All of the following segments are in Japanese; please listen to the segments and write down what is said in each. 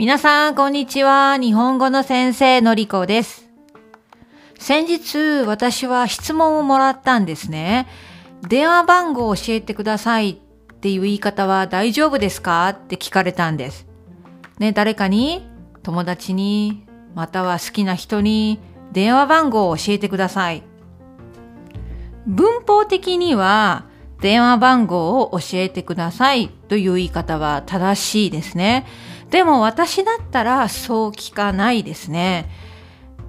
皆さん、こんにちは。日本語の先生、のりこです。先日、私は質問をもらったんですね。電話番号を教えてくださいっていう言い方は大丈夫ですか？って聞かれたんです。ね、誰かに、友達に、または好きな人に、電話番号を教えてください。文法的には、電話番号を教えてくださいという言い方は正しいですね。でも私だったらそう聞かないですね。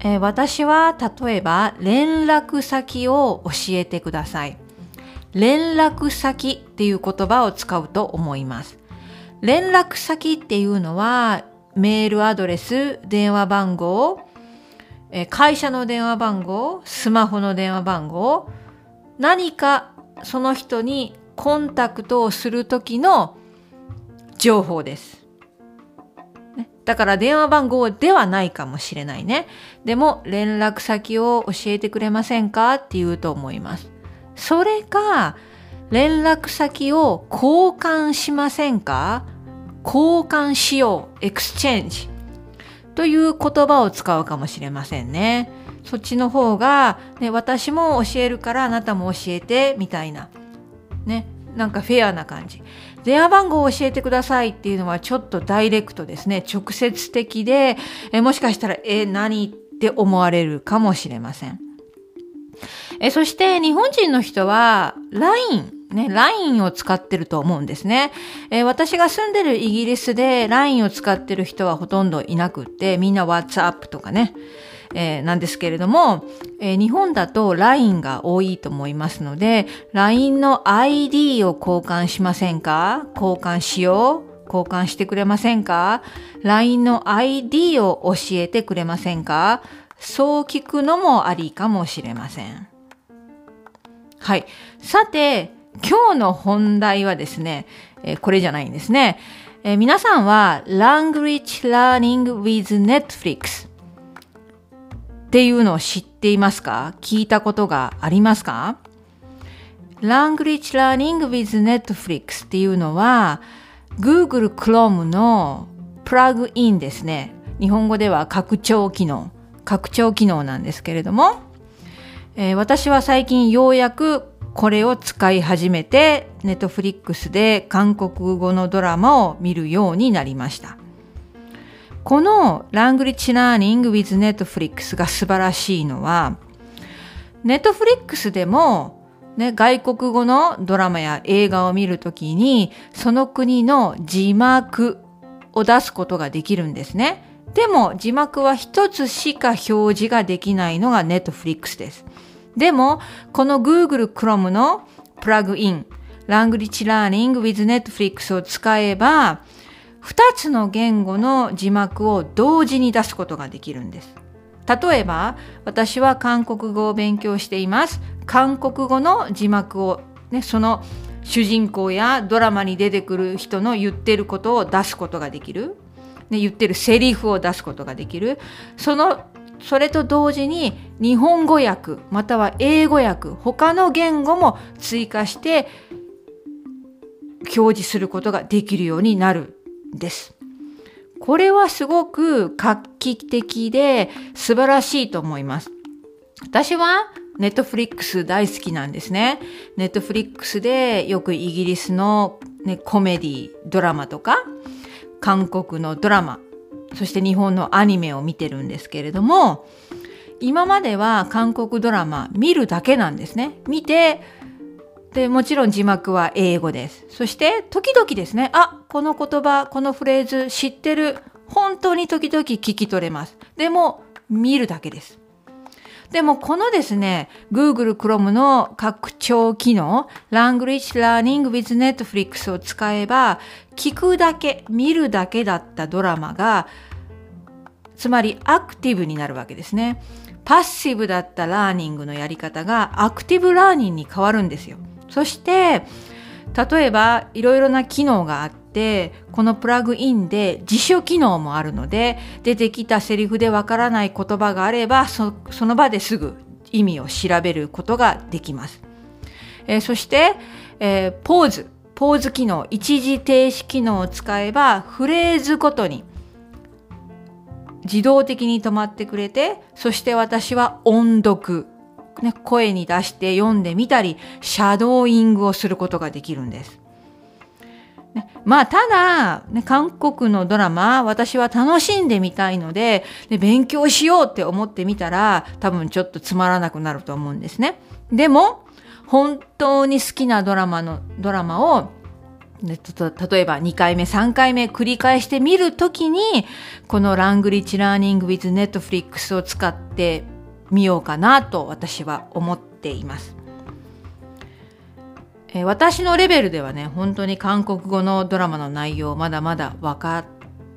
えー私は例えば連絡先を教えてください。連絡先っていう言葉を使うと思います。連絡先っていうのはメールアドレス、電話番号、えー会社の電話番号、スマホの電話番号、何かその人にコンタクトをする時の情報です。だから電話番号ではないかもしれないね。でも連絡先を教えてくれませんかって言うと思います。それか連絡先を交換しませんか？交換しよう。 exchange。という言葉を使うかもしれませんね。そっちの方が、ね、私も教えるからあなたも教えてみたいな。ね。なんかフェアな感じ。電話番号を教えてくださいっていうのはちょっとダイレクトですね。直接的で、えもしかしたら、え、何って思われるかもしれません。えそして日本人の人は LINE、ね、LINE を使ってると思うんですね。え私が住んでるイギリスで LINE を使ってる人はほとんどいなくって、みんな WhatsApp とかね、えーなんですけれども、えー日本だと LINE が多いと思いますので、LINE の ID を交換しませんか？交換しよう？交換してくれませんか ?LINE の ID を教えてくれませんか？そう聞くのもありかもしれません。はい。さて、今日の本題はですね、えーこれじゃないんですね。えー皆さんは Language Learning with Netflix っていうのを知っていますか？聞いたことがありますか ?Language Learning with Netflix っていうのは Google Chrome のプラグインですね。日本語では拡張機能。拡張機能なんですけれども、えー私は最近ようやくこれを使い始めて、ネットフリックスで韓国語のドラマを見るようになりました。この Language Learning with Netflix が素晴らしいのは、ネットフリックスでも、ね、外国語のドラマや映画を見るときに、その国の字幕を出すことができるんですね。でも字幕は一つしか表示ができないのがネットフリックスです。でも、この Google Chrome のプラグイン、Language Learning with Netflix を使えば、二つの言語の字幕を同時に出すことができるんです。例えば、私は韓国語を勉強しています。韓国語の字幕を、ね、その主人公やドラマに出てくる人の言ってることを出すことができる。ね、言ってるセリフを出すことができる。その、それと同時に日本語訳、または英語訳、他の言語も追加して表示することができるようになるです。これはすごく画期的で素晴らしいと思います。私はネットフリックス大好きなんですね。ネットフリックスでよくイギリスの、ね、コメディ、ドラマとか、韓国のドラマ、そして日本のアニメを見てるんですけれども、今までは韓国ドラマ見るだけなんですね。見て、で、もちろん字幕は英語です。そして、時々ですね、あ、この言葉、このフレーズ知ってる。本当に時々聞き取れます。でも、見るだけです。でも、このですね、Google Chrome の拡張機能、Language Learning with Netflix を使えば、聞くだけ、見るだけだったドラマが、つまりアクティブになるわけですね。パッシブだったラーニングのやり方がアクティブラーニングに変わるんですよ。そして、例えばいろいろな機能があって、このプラグインで辞書機能もあるので、出てきたセリフでわからない言葉があれば、その場ですぐ意味を調べることができます。えーそして、えーポーズ、ポーズ機能、一時停止機能を使えば、フレーズごとに自動的に止まってくれて、そして私は音読、ね、声に出して読んでみたり、シャドーイングをすることができるんです。ね、まあ、ただ、ね、韓国のドラマ、私は楽しんでみたいので、ね、勉強しようって思ってみたら、多分ちょっとつまらなくなると思うんですね。でも、本当に好きなドラマの、ドラマを、ね、例えば2回目、3回目繰り返してみるときに、このラングリッチラーニング with Netflix を使ってみようかなと私は思っています。えー、私のレベルではね、本当に韓国語のドラマの内容まだまだわか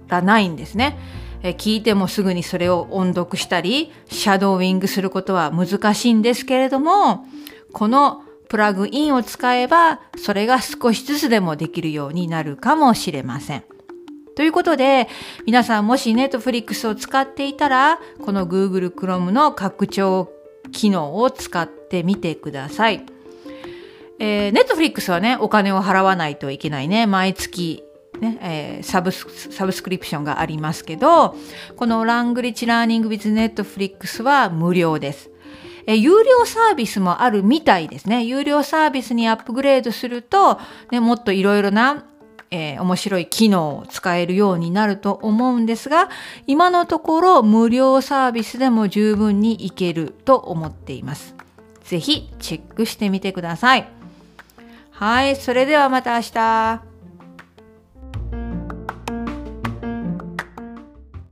らないんですね。えー、聞いてもすぐにそれを音読したり、シャドーイングすることは難しいんですけれども、このプラグインを使えば、それが少しずつでもできるようになるかもしれません。ということで、皆さんもし Netflix を使っていたら、この Google Chrome の拡張機能を使ってみてください。えー、ネットフリックスはね、お金を払わないといけないね。毎月、ね、えー、サブス、サブスクリプションがありますけど、この Language Learning with Netflix は無料です。え、有料サービスもあるみたいですね。有料サービスにアップグレードすると、ね、もっといろいろな、えー、面白い機能を使えるようになると思うんですが、今のところ無料サービスでも十分にいけると思っています。ぜひチェックしてみてください。はい、それではまた明日。